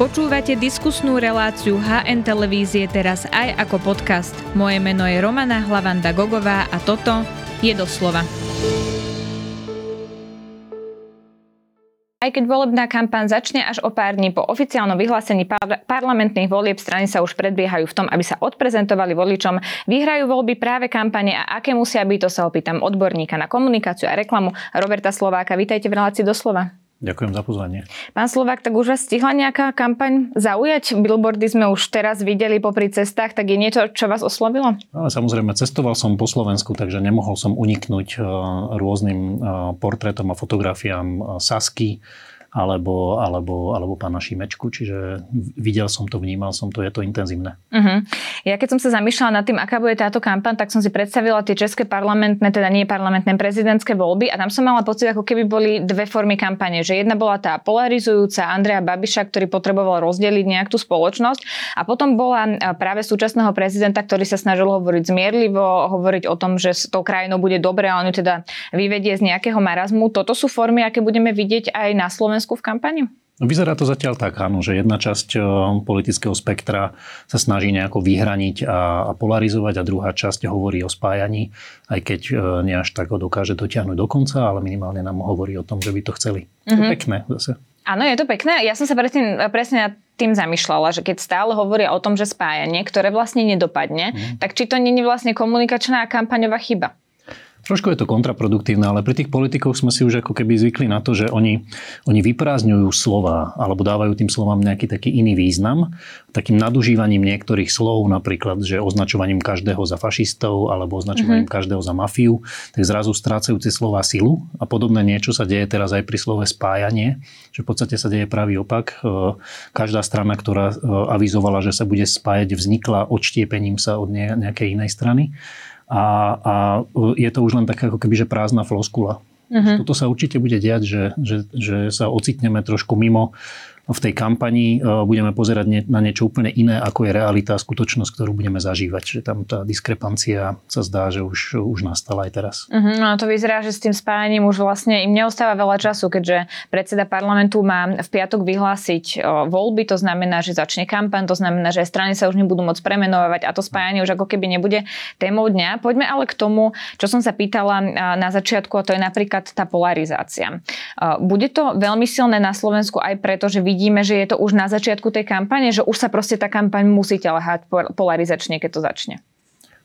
Počúvate diskusnú reláciu HN Televízie teraz aj ako podcast. Moje meno je Romana Hlavanda Gogová a toto je doslova. Aj keď volebná kampaň začne až o pár dní po oficiálnom vyhlásení par- parlamentných volieb, strany sa už predbiehajú v tom, aby sa odprezentovali voličom. Vyhrajú voľby práve kampane a aké musia byť, to sa opýtam odborníka na komunikáciu a reklamu Roberta Slováka. Vítajte v relácii doslova. Ďakujem za pozvanie. Pán Slovák, tak už vás stihla nejaká kampaň zaujať? Billboardy sme už teraz videli popri cestách, tak je niečo, čo vás oslovilo? Ale samozrejme, cestoval som po Slovensku, takže nemohol som uniknúť eh, rôznym eh, portrétom a fotografiám eh, Sasky, alebo, alebo, alebo pána Šimečku, čiže videl som to, vnímal som to, je to intenzívne. Uh-huh. Ja keď som sa zamýšľala nad tým, aká bude táto kampaň, tak som si predstavila tie české parlamentné, teda nie parlamentné, prezidentské voľby a tam som mala pocit, ako keby boli dve formy kampane, že jedna bola tá polarizujúca Andrea Babiša, ktorý potreboval rozdeliť nejak tú spoločnosť a potom bola práve súčasného prezidenta, ktorý sa snažil hovoriť zmierlivo, hovoriť o tom, že s tou krajinou bude dobre a on ju teda vyvedie z nejakého marazmu. Toto sú formy, aké budeme vidieť aj na Slovensku Slovensku v kampani? No, vyzerá to zatiaľ tak, áno, že jedna časť eh, politického spektra sa snaží nejako vyhraniť a, polarizovať a druhá časť hovorí o spájaní, aj keď eh, nie až tak ho dokáže dotiahnuť do konca, ale minimálne nám hovorí o tom, že by to chceli. Mm-hmm. To je mhm. pekné zase. Áno, je to pekné. Ja som sa presne, presne nad tým zamýšľala, že keď stále hovoria o tom, že spájanie, ktoré vlastne nedopadne, mm. tak či to nie je vlastne komunikačná a kampaňová chyba? Trošku je to kontraproduktívne, ale pri tých politikoch sme si už ako keby zvykli na to, že oni, oni vyprázdňujú slova alebo dávajú tým slovám nejaký taký iný význam. Takým nadužívaním niektorých slov, napríklad, že označovaním každého za fašistov alebo označovaním mm-hmm. každého za mafiu, tak zrazu strácajú tie slova silu a podobné niečo sa deje teraz aj pri slove spájanie, že v podstate sa deje pravý opak. E, každá strana, ktorá e, avizovala, že sa bude spájať, vznikla odštiepením sa od nejakej inej strany a, a je to už len taká ako keby, že prázdna floskula. Uh-huh. Toto sa určite bude diať, že, že, že sa ocitneme trošku mimo v tej kampani e, budeme pozerať na niečo úplne iné, ako je realita a skutočnosť, ktorú budeme zažívať. Že tam tá diskrepancia sa zdá, že už, už nastala aj teraz. Uh-huh, no to vyzerá, že s tým spájaním už vlastne im neostáva veľa času, keďže predseda parlamentu má v piatok vyhlásiť voľby, to znamená, že začne kampaň, to znamená, že strany sa už nebudú môcť premenovať a to spájanie už ako keby nebude témou dňa. Poďme ale k tomu, čo som sa pýtala na začiatku, a to je napríklad tá polarizácia. Bude to veľmi silné na Slovensku aj preto, že vidíme, že je to už na začiatku tej kampane, že už sa proste tá kampaň musí ťahať polarizačne, keď to začne?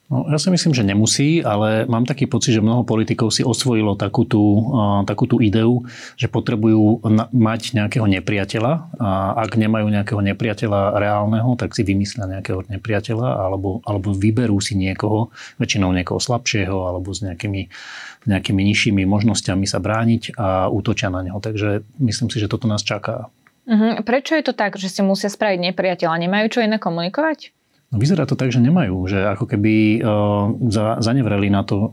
No, ja si myslím, že nemusí, ale mám taký pocit, že mnoho politikov si osvojilo takú tú, takú tú ideu, že potrebujú na, mať nejakého nepriateľa a ak nemajú nejakého nepriateľa reálneho, tak si vymyslia nejakého nepriateľa alebo, alebo vyberú si niekoho, väčšinou niekoho slabšieho alebo s nejakými, nejakými nižšími možnosťami sa brániť a útočia na neho. Takže myslím si, že toto nás čaká. Uh-huh. Prečo je to tak, že si musia spraviť nepriateľa? Nemajú čo iné komunikovať? No, vyzerá to tak, že nemajú, že ako keby uh, zanevreli na to uh,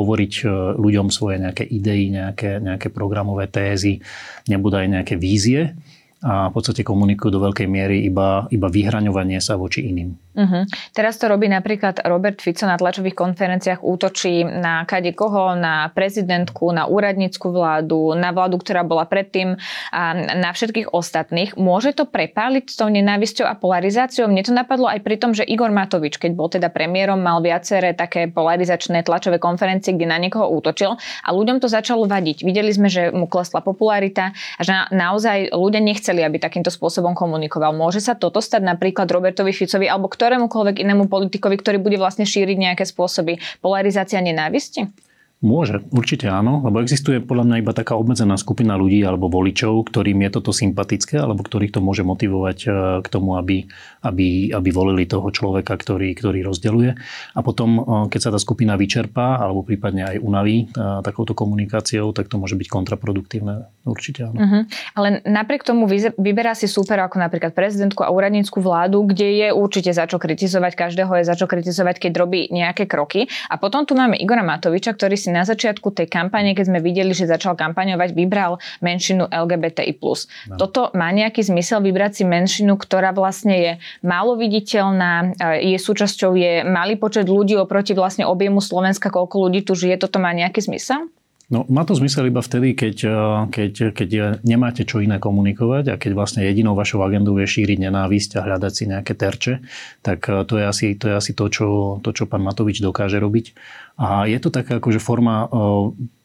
hovoriť uh, ľuďom svoje nejaké idei, nejaké, nejaké programové tézy, nebudú aj nejaké vízie a v podstate komunikujú do veľkej miery iba, iba vyhraňovanie sa voči iným. Uh-huh. Teraz to robí napríklad Robert Fico na tlačových konferenciách, útočí na kade koho, na prezidentku, na úradnícku vládu, na vládu, ktorá bola predtým a na všetkých ostatných. Môže to prepáliť s tou nenávisťou a polarizáciou? Mne to napadlo aj pri tom, že Igor Matovič, keď bol teda premiérom, mal viaceré také polarizačné tlačové konferencie, kde na niekoho útočil a ľuďom to začalo vadiť. Videli sme, že mu klesla popularita a že na, naozaj ľudia nechceli nechceli, aby takýmto spôsobom komunikoval. Môže sa toto stať napríklad Robertovi Ficovi alebo ktorémukoľvek inému politikovi, ktorý bude vlastne šíriť nejaké spôsoby polarizácia nenávisti? Môže, určite áno, lebo existuje podľa mňa iba taká obmedzená skupina ľudí alebo voličov, ktorým je toto sympatické alebo ktorých to môže motivovať e, k tomu, aby, aby, aby volili toho človeka, ktorý, ktorý rozdeluje. A potom, e, keď sa tá skupina vyčerpá alebo prípadne aj unaví e, takouto komunikáciou, tak to môže byť kontraproduktívne. Určite áno. Uh-huh. Ale napriek tomu vyberá si super ako napríklad prezidentku a úradnícku vládu, kde je určite za čo kritizovať, každého je za čo kritizovať, keď robí nejaké kroky. A potom tu máme Igora Matoviča, ktorý si si na začiatku tej kampane, keď sme videli, že začal kampaňovať, vybral menšinu LGBTI+. No. Toto má nejaký zmysel vybrať si menšinu, ktorá vlastne je málo viditeľná, je súčasťou, je malý počet ľudí oproti vlastne objemu Slovenska, koľko ľudí tu žije, toto má nejaký zmysel? No, má to zmysel iba vtedy, keď, eh, keď, keď nemáte čo iné komunikovať a keď vlastne jedinou vašou agendou je šíriť nenávisť a hľadať si nejaké terče, tak eh, to je asi to, je asi to, čo, to, čo pán Matovič dokáže robiť. A je to taká akože forma eh,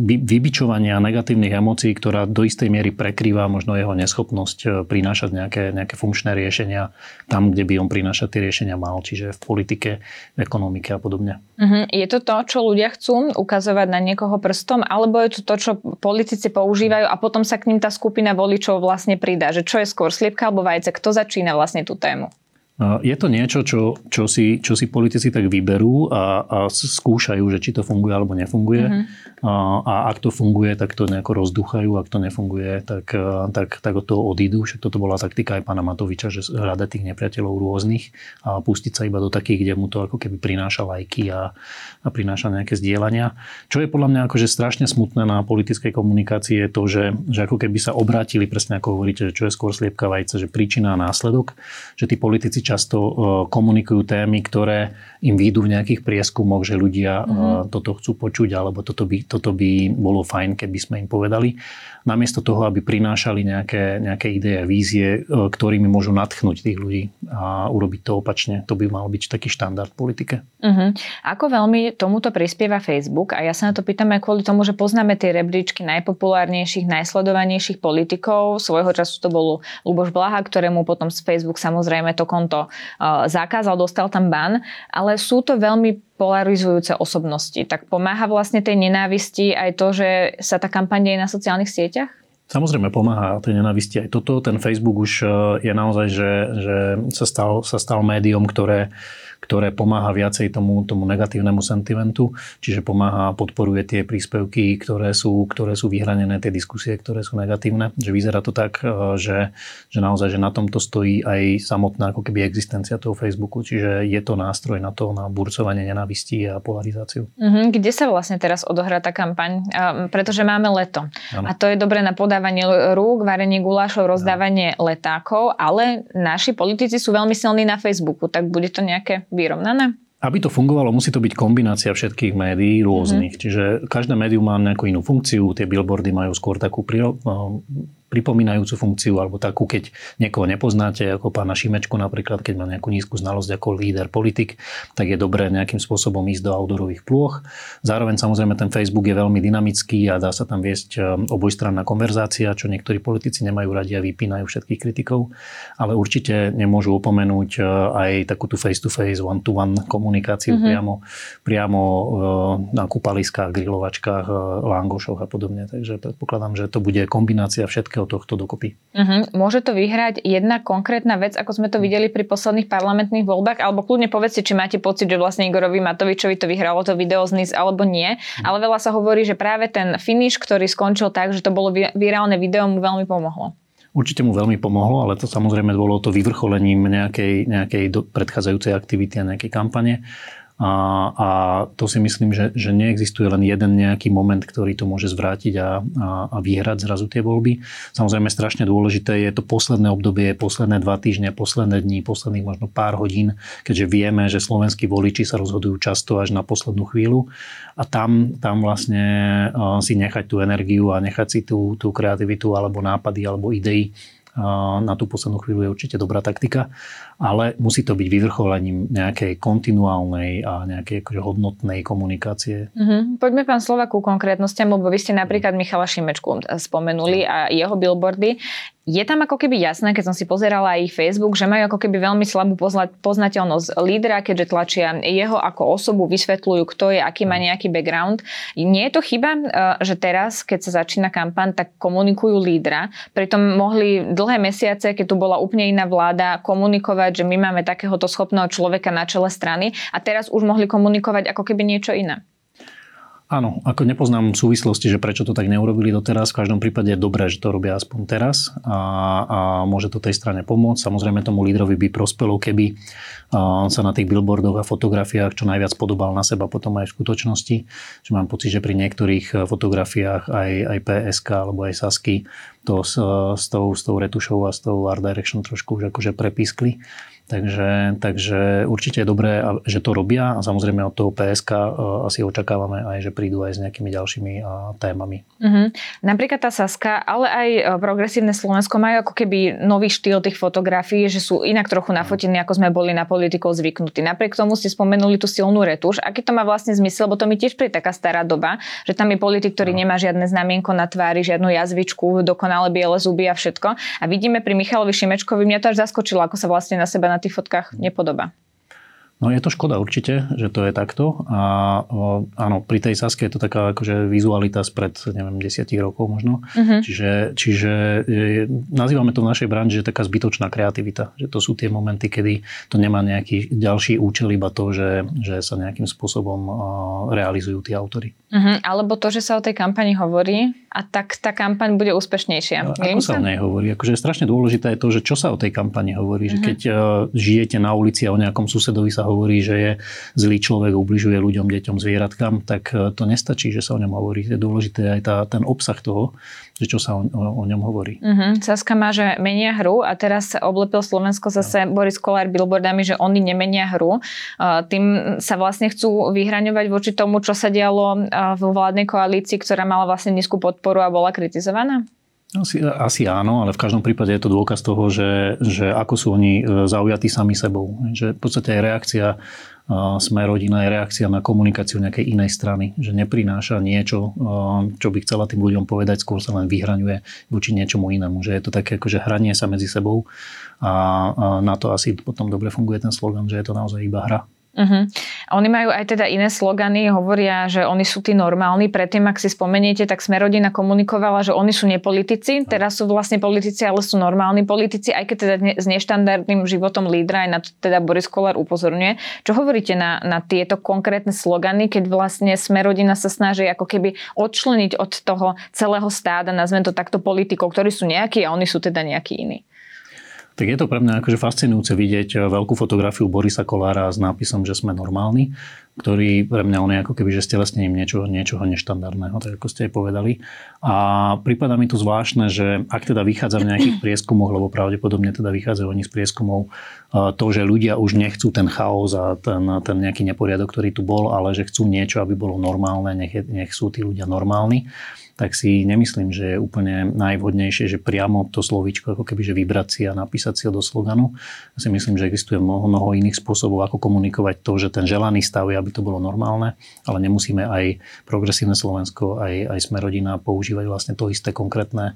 vybičovania negatívnych emócií, ktorá do istej miery prekrýva možno jeho neschopnosť e, prinášať nejaké, nejaké funkčné riešenia tam, kde by on prinášať tie riešenia mal, čiže v politike, v ekonomike a podobne. Uh-huh. Je to to, čo ľudia chcú ukazovať na niekoho prstom, alebo je to to, čo politici používajú a potom sa k ním tá skupina voličov vlastne pridá? Že čo je skôr sliepka alebo vajce? Kto začína vlastne tú tému? Je to niečo, čo, čo, si, čo si politici tak vyberú a, a skúšajú, že či to funguje alebo nefunguje. Mm-hmm. A, a ak to funguje, tak to nejako rozduchajú. Ak to nefunguje, tak, tak, tak od toho odídu. Však toto bola taktika aj pána Matoviča, že hľadať tých nepriateľov rôznych a pustiť sa iba do takých, kde mu to ako keby prináša lajky a, a prináša nejaké zdieľania. Čo je podľa mňa akože strašne smutné na politickej komunikácii je to, že, že ako keby sa obrátili, presne ako hovoríte, že čo je skôr sliepka vajce, že príčina a následok, že tí politici často e, komunikujú témy, ktoré im výjdu v nejakých prieskumoch, že ľudia mm-hmm. toto chcú počuť, alebo toto by, toto by bolo fajn, keby sme im povedali namiesto toho, aby prinášali nejaké, nejaké ideje vízie, e, ktorými môžu natchnúť tých ľudí a urobiť to opačne. To by mal byť taký štandard v politike. Uh-huh. Ako veľmi tomuto prispieva Facebook? A ja sa na to pýtam aj kvôli tomu, že poznáme tie rebríčky najpopulárnejších, najsledovanejších politikov. Svojho času to bol Luboš Blaha, ktorému potom z Facebook samozrejme to konto uh, zakázal, dostal tam ban. Ale sú to veľmi polarizujúce osobnosti. Tak pomáha vlastne tej nenávisti aj to, že sa tá kampaň deje na sociálnych sieťach? Samozrejme pomáha tej nenávisti aj toto. Ten Facebook už e, je naozaj, že, že sa, stal, sa stal médium, ktoré ktoré pomáha viacej tomu, tomu negatívnemu sentimentu, čiže pomáha, podporuje tie príspevky, ktoré sú, ktoré sú vyhranené, tie diskusie, ktoré sú negatívne. Že vyzerá to tak, e, že, že naozaj, že na tomto stojí aj samotná ako keby existencia toho Facebooku, čiže je to nástroj na to, na burcovanie nenavistí a polarizáciu. Mm-hmm. Kde sa vlastne teraz odohrá tá kampaň? A, pretože máme leto. Ano. A to je dobre na podávanie rúk, varenie gulášov, rozdávanie ano. letákov, ale naši politici sú veľmi silní na Facebooku, tak bude to nejaké vyrovnané? Aby to fungovalo, musí to byť kombinácia všetkých médií rôznych. Mm-hmm. Čiže každé médium má nejakú inú funkciu. Tie billboardy majú skôr takú pripomínajúcu funkciu, alebo takú, keď niekoho nepoznáte, ako pána Šimečku napríklad, keď má nejakú nízku znalosť ako líder politik, tak je dobré nejakým spôsobom ísť do outdoorových plôch. Zároveň samozrejme ten Facebook je veľmi dynamický a dá sa tam viesť e, obojstranná konverzácia, čo niektorí politici nemajú radi a vypínajú všetkých kritikov, ale určite nemôžu opomenúť e, aj takúto face-to-face, one-to-one komunikáciu mm-hmm. priamo, priamo e, na kúpaliskách, grilovačkách, langošoch a podobne. Takže predpokladám, že to bude kombinácia všetkého celého tohto dokopy. Uh-huh. Môže to vyhrať jedna konkrétna vec, ako sme to videli pri posledných parlamentných voľbách, alebo kľudne povedzte, či máte pocit, že vlastne Igorovi Matovičovi to vyhralo to video z NIS, alebo nie. Uh-huh. Ale veľa sa hovorí, že práve ten finish, ktorý skončil tak, že to bolo virálne video, mu veľmi pomohlo. Určite mu veľmi pomohlo, ale to samozrejme bolo to vyvrcholením nejakej, nejakej predchádzajúcej aktivity a nejakej kampane. A, a to si myslím, že, že neexistuje len jeden nejaký moment, ktorý to môže zvrátiť a, a, a vyhrať zrazu tie voľby. Samozrejme strašne dôležité je to posledné obdobie, posledné dva týždne, posledné dni, posledných možno pár hodín, keďže vieme, že slovenskí voliči sa rozhodujú často až na poslednú chvíľu a tam, tam vlastne si nechať tú energiu a nechať si tú, tú kreativitu alebo nápady alebo idei na tú poslednú chvíľu je určite dobrá taktika, ale musí to byť vyvrcholením nejakej kontinuálnej a nejakej akože hodnotnej komunikácie. Mm-hmm. Poďme pán Slovaku konkrétnostiam, lebo vy ste napríklad Michala Šimečku spomenuli a jeho billboardy je tam ako keby jasné, keď som si pozerala aj ich Facebook, že majú ako keby veľmi slabú poznateľnosť lídra, keďže tlačia jeho ako osobu, vysvetľujú, kto je, aký má nejaký background. Nie je to chyba, e, že teraz, keď sa začína kampaň, tak komunikujú lídra. Pritom mohli dlhé mesiace, keď tu bola úplne iná vláda, komunikovať, že my máme takéhoto schopného človeka na čele strany a teraz už mohli komunikovať ako keby niečo iné. Áno, ako nepoznám súvislosti, že prečo to tak neurobili doteraz. V každom prípade je dobré, že to robia aspoň teraz a, a môže to tej strane pomôcť. Samozrejme tomu lídrovi by prospelo, keby sa na tých billboardoch a fotografiách čo najviac podobal na seba potom aj v skutočnosti. Že mám pocit, že pri niektorých fotografiách aj, aj PSK alebo aj Sasky to s, s, tou, s tou retušou a s tou art direction trošku už akože prepískli. Takže, takže určite je dobré, že to robia a samozrejme od toho PSK e, asi očakávame aj, že prídu aj s nejakými ďalšími e, témami. Mm-hmm. Napríklad tá Saska, ale aj e, progresívne Slovensko majú ako keby nový štýl tých fotografií, že sú inak trochu nafotení, ako sme boli na politikov zvyknutí. Napriek tomu ste spomenuli tú silnú retuš. Aký to má vlastne zmysel, lebo to mi tiež pri taká stará doba, že tam je politik, ktorý no. nemá žiadne znamienko na tvári, žiadnu jazvičku, dokonale biele zuby a všetko. A vidíme pri Michalovi Šimečkovi, mňa to až zaskočilo, ako sa vlastne na seba na tých fotkách nepodobá. No je to škoda určite, že to je takto. A áno, pri tej Saske je to taká akože vizualita spred, neviem, desiatich rokov možno. Uh-huh. Čiže, čiže je, nazývame to v našej branži, že taká zbytočná kreativita. Že to sú tie momenty, kedy to nemá nejaký ďalší účel, iba to, že, že sa nejakým spôsobom realizujú tí autory. Uh-huh. Alebo to, že sa o tej kampani hovorí a tak tá kampaň bude úspešnejšia. A ako sa o nej hovorí? Akože strašne dôležité je to, že čo sa o tej kampani hovorí. Uh-huh. Že keď uh, žijete na ulici a o nejakom susedovi sa hovorí, že je zlý človek, ubližuje ľuďom, deťom, zvieratkám, tak e, to nestačí, že sa o ňom hovorí. Je dôležité aj tá, ten obsah toho, že čo sa o, o, o ňom hovorí. Uh-huh. Saska má, že menia hru a teraz oblepil Slovensko zase no. Boris Kolár billboardami, že oni nemenia hru. Tým sa vlastne chcú vyhraňovať voči tomu, čo sa dialo vo vládnej koalícii, ktorá mala vlastne nízku podporu a bola kritizovaná? Asi, asi áno, ale v každom prípade je to dôkaz toho, že, že ako sú oni e, zaujatí sami sebou. Že v podstate aj reakcia e, sme rodina je reakcia na komunikáciu nejakej inej strany. Že neprináša niečo, e, čo by chcela tým ľuďom povedať, skôr sa len vyhraňuje voči niečomu inému. Že je to také akože hranie sa medzi sebou a na to asi potom dobre funguje ten slogan, že je to naozaj iba hra. Uh-huh. Oni majú aj teda iné slogany, hovoria, že oni sú tí normálni. Predtým, ak si spomeniete, tak Smerodina komunikovala, že oni sú nepolitici, teraz sú vlastne politici, ale sú normálni politici, aj keď teda s neštandardným životom lídra, aj na to teda Boris Kolár upozorňuje. Čo hovoríte na, na tieto konkrétne slogany, keď vlastne Smerodina sa snaží ako keby odčleniť od toho celého stáda, nazvem to takto politikov, ktorí sú nejakí a oni sú teda nejakí iní? Tak je to pre mňa akože fascinujúce vidieť eh, veľkú fotografiu Borisa Kolára s nápisom, že sme normálni, ktorý pre mňa on je ako keby, že stelesnením niečoho, niečoho neštandardného, tak ako ste aj povedali. A prípada mi tu zvláštne, že ak teda vychádza v nejakých prieskumoch, lebo pravdepodobne teda vychádzajú oni z prieskumov, eh, to, že ľudia už nechcú ten chaos a ten, ten nejaký neporiadok, ktorý tu bol, ale že chcú niečo, aby bolo normálne, nech, nech sú tí ľudia normálni tak si nemyslím, že je úplne najvhodnejšie, že priamo to slovíčko ako keby že vybrať si a napísať si ho do sloganu. Ja si myslím, že existuje mnoho, mnoho iných spôsobov, ako komunikovať to, že ten želaný stav je, aby to bolo normálne, ale nemusíme aj progresívne Slovensko, aj, aj sme rodina používať vlastne to isté konkrétne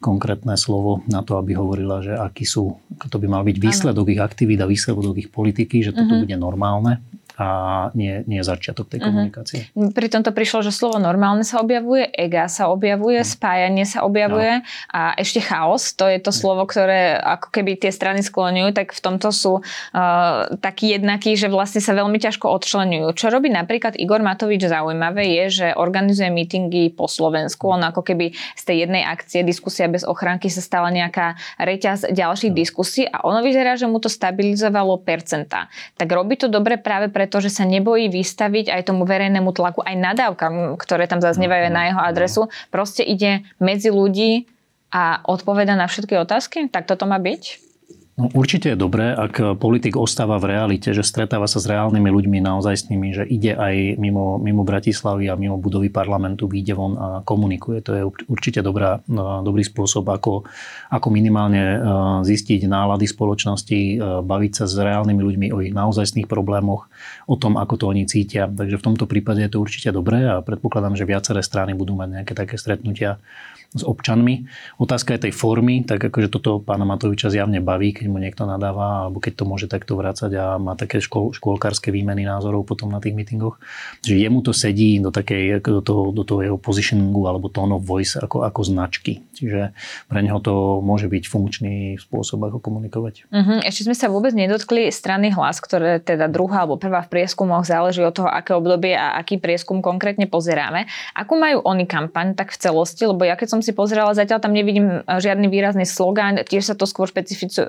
konkrétne slovo na to, aby hovorila, že aký sú, to by mal byť výsledok ich aktivít a výsledok ich politiky, že toto uh-huh. bude normálne a nie, nie začiatok tej mhm. komunikácie. Uh-huh. Pri tomto prišlo, že slovo normálne sa objavuje, ega sa objavuje, uh-huh. spájanie sa objavuje no. a ešte chaos, to je to slovo, ktoré ako keby tie strany skloňujú, tak v tomto sú uh, takí jednakí, že vlastne sa veľmi ťažko odčlenujú. Čo robí napríklad Igor Matovič zaujímavé je, že organizuje mítingy po Slovensku, on ako keby z tej jednej akcie diskusia bez ochránky sa stala nejaká reťaz ďalších no. diskusí a ono vyzerá, že mu to stabilizovalo percenta. Tak robí to dobre práve pre to, že sa nebojí vystaviť aj tomu verejnému tlaku, aj nadávkam, ktoré tam zaznievajú no, na jeho adresu. Proste ide medzi ľudí a odpoveda na všetky otázky? Tak toto má byť? No, určite je dobré, ak politik ostáva v realite, že stretáva sa s reálnymi ľuďmi naozaj s nimi, že ide aj mimo, mimo Bratislavy a mimo budovy parlamentu, vyjde von a komunikuje. To je určite dobrá, no, dobrý spôsob, ako, ako minimálne e, zistiť nálady spoločnosti, e, baviť sa s reálnymi ľuďmi o ich naozajstných problémoch, o tom, ako to oni cítia. Takže v tomto prípade je to určite dobré a predpokladám, že viaceré strany budú mať nejaké také stretnutia s občanmi. Otázka je tej formy, tak akože toto pána Matoviča zjavne baví, keď mu niekto nadáva, alebo keď to môže takto vrácať a má také škol, škôlkárske výmeny názorov potom na tých mítingoch. Že jemu to sedí do, takej, do, toho, do toho jeho positioningu alebo tone of voice ako, ako značky. Čiže pre neho to môže byť funkčný spôsob, ako komunikovať. Uh-huh. Ešte sme sa vôbec nedotkli strany hlas, ktoré teda druhá alebo prvá v prieskumoch záleží od toho, aké obdobie a aký prieskum konkrétne pozeráme. Ako majú oni kampaň tak v celosti? Lebo ja keď som som si pozrela, zatiaľ tam nevidím žiadny výrazný slogán, tiež sa to skôr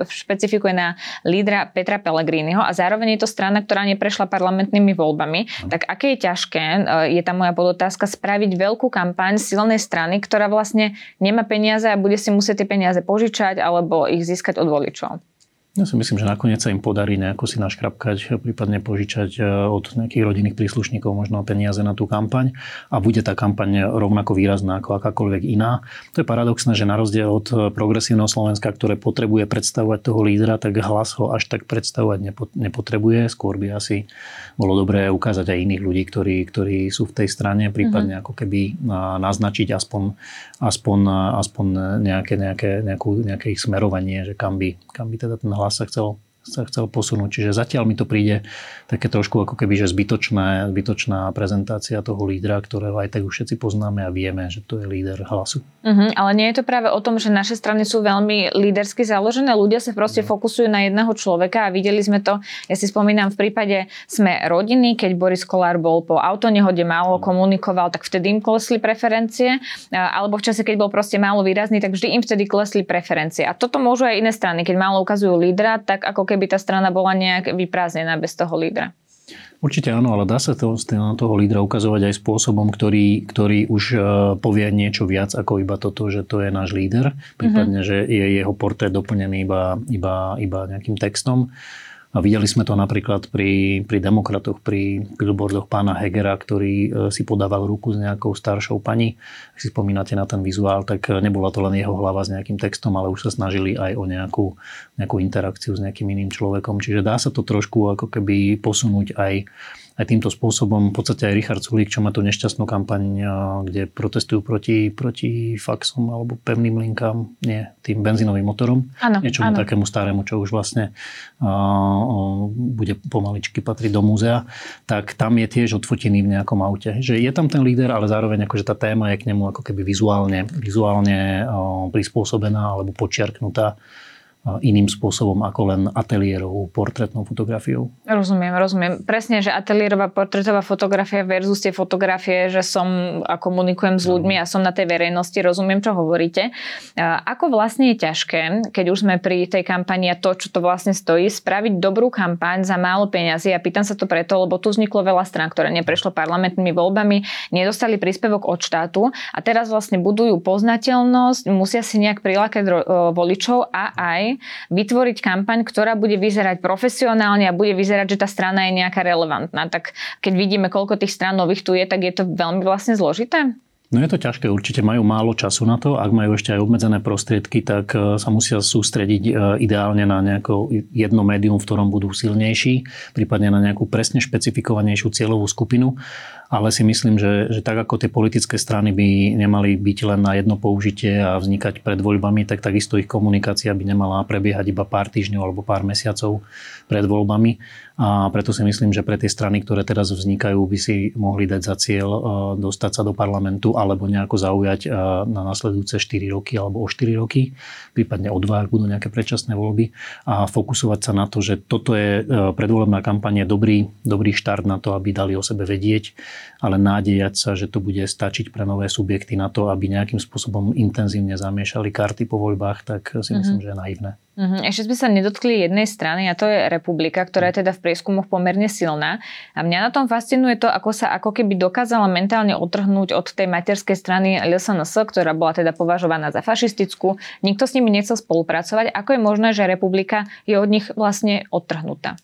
špecifikuje na lídra Petra Pellegriniho a zároveň je to strana, ktorá neprešla parlamentnými voľbami. Tak aké je ťažké, je tam moja podotázka, spraviť veľkú kampaň silnej strany, ktorá vlastne nemá peniaze a bude si musieť tie peniaze požičať alebo ich získať od voličov? Ja si myslím, že nakoniec sa im podarí nejako si naškrapkať, prípadne požičať e, od nejakých rodinných príslušníkov možno peniaze na tú kampaň a bude tá kampaň rovnako výrazná ako akákoľvek iná. To je paradoxné, že na rozdiel od e, progresívneho Slovenska, ktoré potrebuje predstavovať toho lídra, tak hlas ho až tak predstavovať nepotrebuje. Skôr by asi bolo dobré ukázať aj iných ľudí, ktorí, ktorí sú v tej strane, prípadne mm-hmm. ako keby naznačiť aspoň, aspoň, aspoň nejaké, nejaké, nejakú, nejaké ich smerovanie, že kam by, kam by teda ten hlas sa chcel posunúť. Čiže zatiaľ mi to príde také trošku ako keby, že zbytočná, zbytočná prezentácia toho lídra, ktorého aj tak už všetci poznáme a vieme, že to je líder hlasu. Uh-huh, ale nie je to práve o tom, že naše strany sú veľmi lídersky založené. Ľudia sa proste no. fokusujú na jedného človeka a videli sme to, ja si spomínam v prípade sme rodiny, keď Boris Kolár bol po autonehode málo no. komunikoval, tak vtedy im klesli preferencie, alebo v čase, keď bol proste málo výrazný, tak vždy im vtedy klesli preferencie. A toto môžu aj iné strany, keď málo ukazujú lídra, tak ako keby tá strana bola nejak vyprázdnená bez toho lídra. Určite áno, ale dá sa to, na toho lídra ukazovať aj spôsobom, ktorý, ktorý už uh, povie niečo viac ako iba toto, že to je náš líder, prípadne, mm-hmm. že je jeho portrét doplnený iba, iba, iba nejakým textom. A videli sme to napríklad pri, pri demokratoch, pri billboardoch pána Hegera, ktorý e, si podával ruku s nejakou staršou pani. Ak si spomínate na ten vizuál, tak nebola to len jeho hlava s nejakým textom, ale už sa snažili aj o nejakú, nejakú interakciu s nejakým iným človekom. Čiže dá sa to trošku ako keby posunúť aj aj týmto spôsobom. V podstate aj Richard Sulík, čo má tú nešťastnú kampaň, kde protestujú proti, proti faxom alebo pevným linkám, nie, tým benzínovým motorom. Ano, niečomu ano. takému starému, čo už vlastne uh, bude pomaličky patriť do múzea, tak tam je tiež odfotený v nejakom aute. Že je tam ten líder, ale zároveň akože tá téma je k nemu ako keby vizuálne, vizuálne uh, prispôsobená alebo počiarknutá iným spôsobom ako len ateliérovou portrétnou fotografiou. Rozumiem, rozumiem. Presne, že ateliérová portrétová fotografia versus tie fotografie, že som a komunikujem s ľuďmi a som na tej verejnosti, rozumiem, čo hovoríte. Ako vlastne je ťažké, keď už sme pri tej kampani a to, čo to vlastne stojí, spraviť dobrú kampaň za málo peňazí. A pýtam sa to preto, lebo tu vzniklo veľa strán, ktoré neprešlo parlamentnými voľbami, nedostali príspevok od štátu a teraz vlastne budujú poznateľnosť, musia si nejak prilákať voličov a aj vytvoriť kampaň, ktorá bude vyzerať profesionálne a bude vyzerať, že tá strana je nejaká relevantná. Tak keď vidíme, koľko tých strán nových tu je, tak je to veľmi vlastne zložité? No je to ťažké, určite majú málo času na to. Ak majú ešte aj obmedzené prostriedky, tak e, sa musia sústrediť e, ideálne na nejaké jedno médium, v ktorom budú silnejší, prípadne na nejakú presne špecifikovanejšiu cieľovú skupinu ale si myslím, že, že tak ako tie politické strany by nemali byť len na jedno použitie a vznikať pred voľbami, tak takisto ich komunikácia by nemala prebiehať iba pár týždňov alebo pár mesiacov pred voľbami. A preto si myslím, že pre tie strany, ktoré teraz vznikajú, by si mohli dať za cieľ e, dostať sa do parlamentu alebo nejako zaujať e, na nasledujúce 4 roky alebo o 4 roky, prípadne o 2, ak budú nejaké predčasné voľby a fokusovať sa na to, že toto je e, predvolebná kampanie dobrý, dobrý štart na to, aby dali o sebe vedieť ale nádejať sa, že to bude stačiť pre nové subjekty na to, aby nejakým spôsobom intenzívne zamiešali karty po voľbách, tak si myslím, mm-hmm. že je naivné. Mm-hmm. Ešte sme sa nedotkli jednej strany a to je Republika, ktorá je teda v prieskumoch pomerne silná. A mňa na tom fascinuje to, ako sa ako keby dokázala mentálne otrhnúť od tej materskej strany LSNS, ktorá bola teda považovaná za fašistickú. Nikto s nimi nechcel spolupracovať. Ako je možné, že Republika je od nich vlastne odtrhnutá?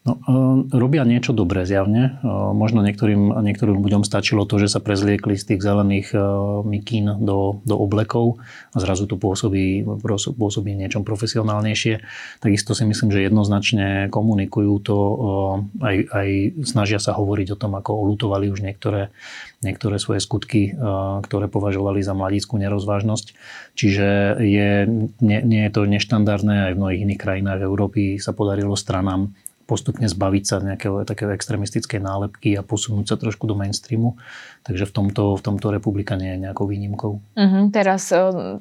No, e, robia niečo dobré zjavne. E, možno niektorým, niektorým ľuďom stačilo to, že sa prezliekli z tých zelených e, mikín do, do oblekov a zrazu to pôsobí, pôsobí niečom profesionálnejšie. Takisto si myslím, že jednoznačne komunikujú to, aj, aj snažia sa hovoriť o tom, ako olutovali už niektoré, niektoré svoje skutky, ktoré považovali za mladíckú nerozvážnosť. Čiže je, nie, nie je to neštandardné, aj v mnohých iných krajinách Európy sa podarilo stranám postupne zbaviť sa nejakého takého extremistickej nálepky a posunúť sa trošku do mainstreamu. Takže v tomto, v tomto republika nie je nejakou výnimkou. Uh-huh. Teraz um,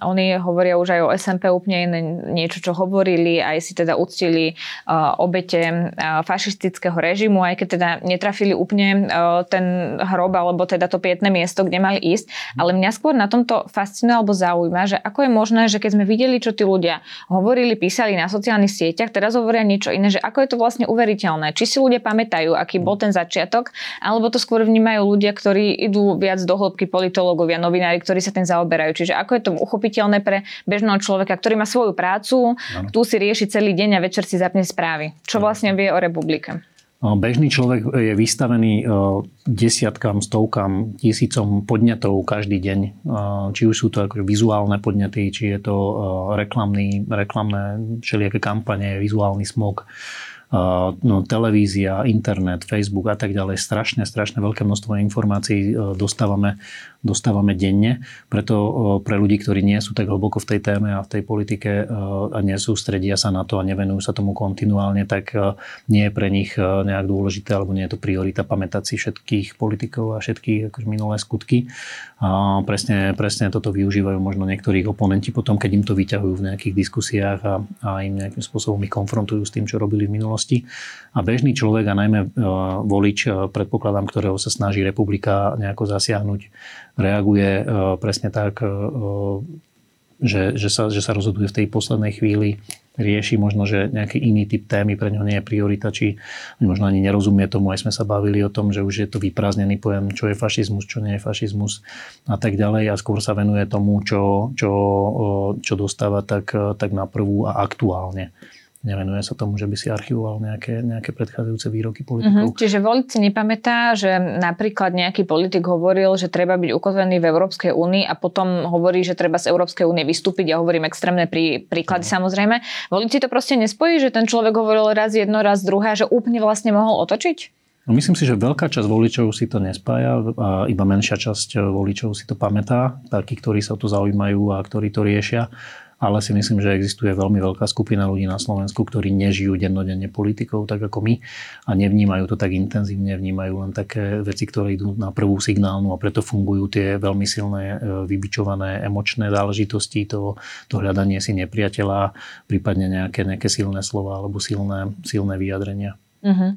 oni hovoria už aj o SMP úplne iné niečo, čo hovorili, aj si teda uctili uh, obete uh, fašistického režimu, aj keď teda netrafili úplne uh, ten hrob, alebo teda to pietné miesto, kde mali ísť. Ale mňa skôr na tomto fascinuje alebo zaujíma, že ako je možné, že keď sme videli, čo tí ľudia hovorili, písali na sociálnych sieťach, teraz hovoria niečo iné, že ako je to vlastne uveriteľné. Či si ľudia pamätajú, aký bol ten začiatok, alebo to skôr vnímajú ľudia, ktorí idú viac do hĺbky politológovia, novinári, ktorí sa tým zaoberajú. Čiže ako je to uchopiteľné pre bežného človeka, ktorý má svoju prácu, ano. tu si rieši celý deň a večer si zapne správy. Čo vlastne vie o republike? Bežný človek je vystavený e, desiatkám, stovkám, tisícom podnetov každý deň. E, či už sú to akože vizuálne podnety, či je to e, reklamný, reklamné všelijaké kampane, vizuálny smog no, televízia, internet, Facebook a tak ďalej. Strašne, strašne veľké množstvo informácií e, dostávame, dostávame denne. Preto e, pre ľudí, ktorí nie sú tak hlboko v tej téme a v tej politike e, a nesústredia sa na to a nevenujú sa tomu kontinuálne, tak nie je pre nich nejak dôležité alebo nie je to priorita pamätať si všetkých politikov a všetky akože minulé skutky. A presne, presne toto využívajú možno niektorí oponenti potom, keď im to vyťahujú v nejakých diskusiách a, a im nejakým spôsobom ich konfrontujú s tým, čo robili v minulosti. A bežný človek a najmä e, volič, e, predpokladám, ktorého sa snaží republika nejako zasiahnuť, reaguje e, presne tak, že, že, sa, že sa rozhoduje v tej poslednej chvíli rieši možno, že nejaký iný typ témy pre ňo nie je priorita, či možno ani nerozumie tomu, aj sme sa bavili o tom, že už je to vyprázdnený pojem, čo je fašizmus, čo nie je fašizmus a tak ďalej a skôr sa venuje tomu, čo, čo, čo dostáva tak, tak na prvú a aktuálne nevenuje sa tomu, že by si archivoval nejaké, nejaké predchádzajúce výroky politikov. Mm-hmm. Čiže volič si nepamätá, že napríklad nejaký politik hovoril, že treba byť ukotvený v Európskej únii a potom hovorí, že treba z Európskej únie vystúpiť. Ja hovorím extrémne prí, príklady mm. samozrejme. Volič si to proste nespojí, že ten človek hovoril raz jedno, raz druhé, že úplne vlastne mohol otočiť? No myslím si, že veľká časť voličov si to nespája a iba menšia časť voličov si to pamätá, takí, ktorí sa to zaujímajú a ktorí to riešia ale si myslím, že existuje veľmi veľká skupina ľudí na Slovensku, ktorí nežijú dennodenne politikou tak ako my a nevnímajú to tak intenzívne, vnímajú len také veci, ktoré idú na prvú signálnu a preto fungujú tie veľmi silné, e, vybičované emočné záležitosti, to, to hľadanie si nepriateľa, prípadne nejaké, nejaké silné slova alebo silné, silné vyjadrenia. Uh-huh.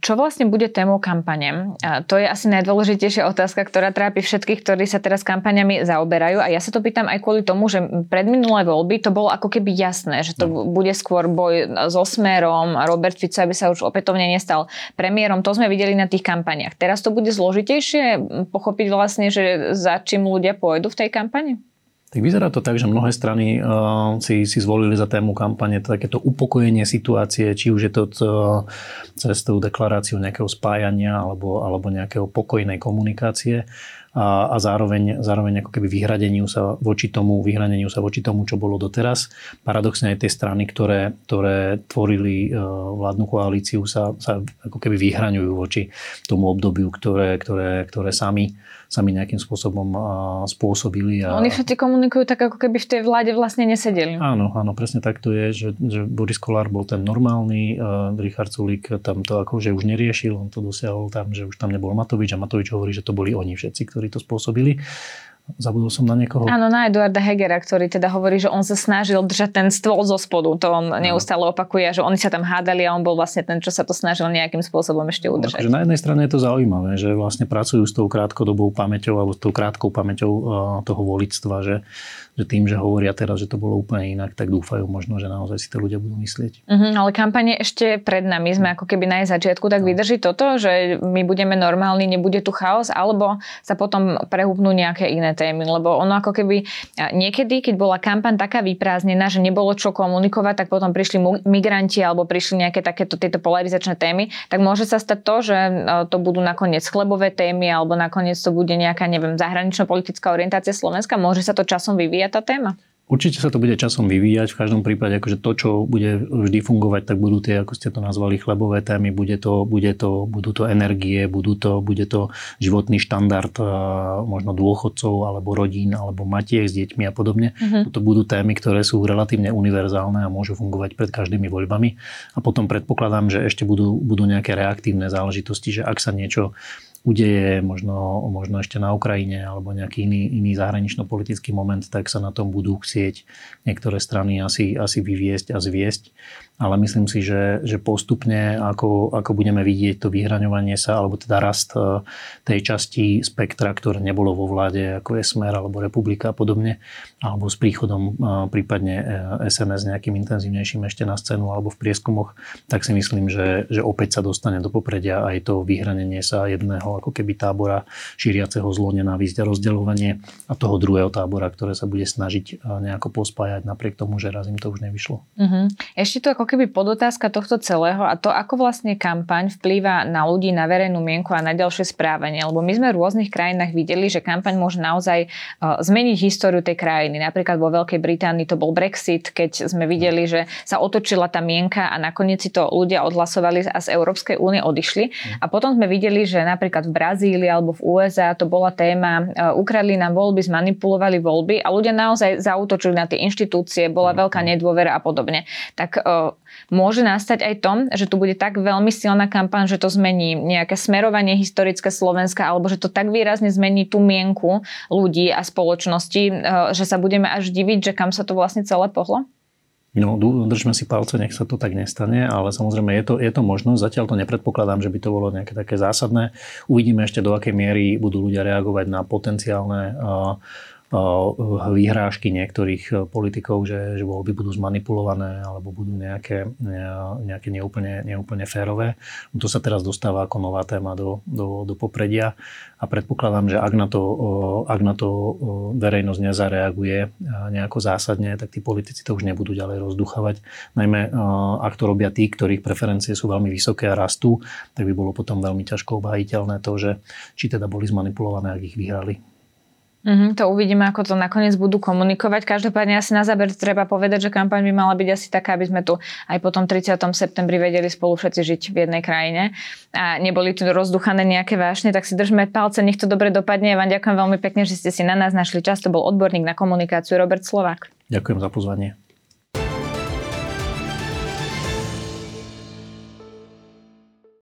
Čo vlastne bude témou kampane? To je asi najdôležitejšia otázka, ktorá trápi všetkých, ktorí sa teraz kampaniami zaoberajú. A ja sa to pýtam aj kvôli tomu, že pred minulé voľby to bolo ako keby jasné, že to no. bude skôr boj so Smerom Robert Fico, aby sa už opätovne nestal premiérom. To sme videli na tých kampaniach. Teraz to bude zložitejšie pochopiť vlastne, že za čím ľudia pôjdu v tej kampani? Tak vyzerá to tak, že mnohé strany uh, si, si zvolili za tému kampane takéto upokojenie situácie, či už je to uh, cez tú deklaráciu nejakého spájania alebo, alebo nejakého pokojnej komunikácie a, a zároveň, zároveň ako keby vyhradeniu sa voči tomu, vyhradeniu sa voči tomu, čo bolo doteraz. Paradoxne aj tie strany, ktoré, ktoré tvorili uh, vládnu koalíciu, sa, sa ako keby vyhraňujú voči tomu obdobiu, ktoré, ktoré, ktoré sami sami nejakým spôsobom spôsobili. A... Oni všetci komunikujú tak, ako keby v tej vláde vlastne nesedeli. Áno, áno, presne tak to je, že, že Boris Kolár bol ten normálny, Richard Sulík tam to akože už neriešil, on to dosiahol tam, že už tam nebol Matovič a Matovič hovorí, že to boli oni všetci, ktorí to spôsobili. Zabudol som na niekoho. Áno, na Eduarda Hegera, ktorý teda hovorí, že on sa snažil držať ten stôl zo spodu. To on neustále opakuje, že oni sa tam hádali a on bol vlastne ten, čo sa to snažil nejakým spôsobom ešte no, udržať. No, na jednej strane je to zaujímavé, že vlastne pracujú s tou krátkodobou pamäťou alebo s tou krátkou pamäťou toho volictva, že že tým, že hovoria teraz, že to bolo úplne inak, tak dúfajú možno, že naozaj si to ľudia budú myslieť. Uh-huh, ale kampanie ešte pred nami, sme ako keby na jej začiatku, tak no. vydrží toto, že my budeme normálni, nebude tu chaos, alebo sa potom prehúpnú nejaké iné témy, lebo ono ako keby niekedy, keď bola kampaň taká vyprázdnená, že nebolo čo komunikovať, tak potom prišli migranti alebo prišli nejaké takéto tieto polarizačné témy, tak môže sa stať to, že e, to budú nakoniec chlebové témy alebo nakoniec to bude nejaká, neviem, zahranično-politická orientácia Slovenska, môže sa to časom vyvíjať tá téma? Určite sa to bude časom vyvíjať. V každom prípade akože to, čo bude vždy fungovať, tak budú tie, ako ste to nazvali, chlebové témy. Bude to, bude to, budú to energie, budú to, bude to životný štandard možno dôchodcov alebo rodín alebo matiek s deťmi a podobne. Uh-huh. To budú témy, ktoré sú relatívne univerzálne a môžu fungovať pred každými voľbami. A potom predpokladám, že ešte budú, budú nejaké reaktívne záležitosti, že ak sa niečo udeje, možno, možno ešte na Ukrajine alebo nejaký iný, iný zahranično-politický moment, tak sa na tom budú chcieť niektoré strany asi, asi vyviesť a zviesť ale myslím si, že, že postupne, ako, ako budeme vidieť to vyhraňovanie sa, alebo teda rast e, tej časti spektra, ktoré nebolo vo vláde, ako je Smer alebo Republika a podobne, alebo s príchodom e, prípadne SNS e, nejakým intenzívnejším ešte na scénu alebo v prieskumoch, tak si myslím, že, že opäť sa dostane do popredia aj to vyhranenie sa jedného ako keby tábora šíriaceho zlo, nenávisť a rozdeľovanie a toho druhého tábora, ktoré sa bude snažiť nejako pospájať napriek tomu, že raz im to už nevyšlo. Uh-huh. Ešte to ako keby podotázka tohto celého a to, ako vlastne kampaň vplýva na ľudí, na verejnú mienku a na ďalšie správanie. Lebo my sme v rôznych krajinách videli, že kampaň môže naozaj uh, zmeniť históriu tej krajiny. Napríklad vo Veľkej Británii to bol Brexit, keď sme videli, že sa otočila tá mienka a nakoniec si to ľudia odhlasovali a z Európskej únie odišli. A potom sme videli, že napríklad v Brazílii alebo v USA to bola téma, uh, ukradli nám voľby, zmanipulovali voľby a ľudia naozaj zautočili na tie inštitúcie, bola veľká nedôvera a podobne. Tak uh, môže nastať aj to, že tu bude tak veľmi silná kampaň, že to zmení nejaké smerovanie historické Slovenska, alebo že to tak výrazne zmení tú mienku ľudí a spoločnosti, eh, že sa budeme až diviť, že kam sa to vlastne celé pohlo? No, držme si palce, nech sa to tak nestane, ale samozrejme je to, je to možnosť. Zatiaľ to nepredpokladám, že by to bolo nejaké také zásadné. Uvidíme ešte, do akej miery budú ľudia reagovať na potenciálne uh, vyhrážky niektorých e, politikov, že, že voľby budú zmanipulované alebo budú nejaké, nejaké neúplne, neúplne férové. To sa teraz dostáva ako nová téma do, do, do popredia a predpokladám, že ak na, to, ak na to verejnosť nezareaguje nejako zásadne, tak tí politici to už nebudú ďalej rozduchavať. Najmä ak to robia tí, ktorých preferencie sú veľmi vysoké a rastú, tak by bolo potom veľmi ťažko obhajiteľné to, že či teda boli zmanipulované, ak ich vyhrali. Mm-hmm, to uvidíme, ako to nakoniec budú komunikovať. Každopádne asi na záber treba povedať, že kampaň by mala byť asi taká, aby sme tu aj po tom 30. septembri vedeli spolu všetci žiť v jednej krajine a neboli tu rozduchané nejaké vášne, tak si držme palce, nech to dobre dopadne. Ja vám ďakujem veľmi pekne, že ste si na nás našli čas. To bol odborník na komunikáciu Robert Slovák. Ďakujem za pozvanie.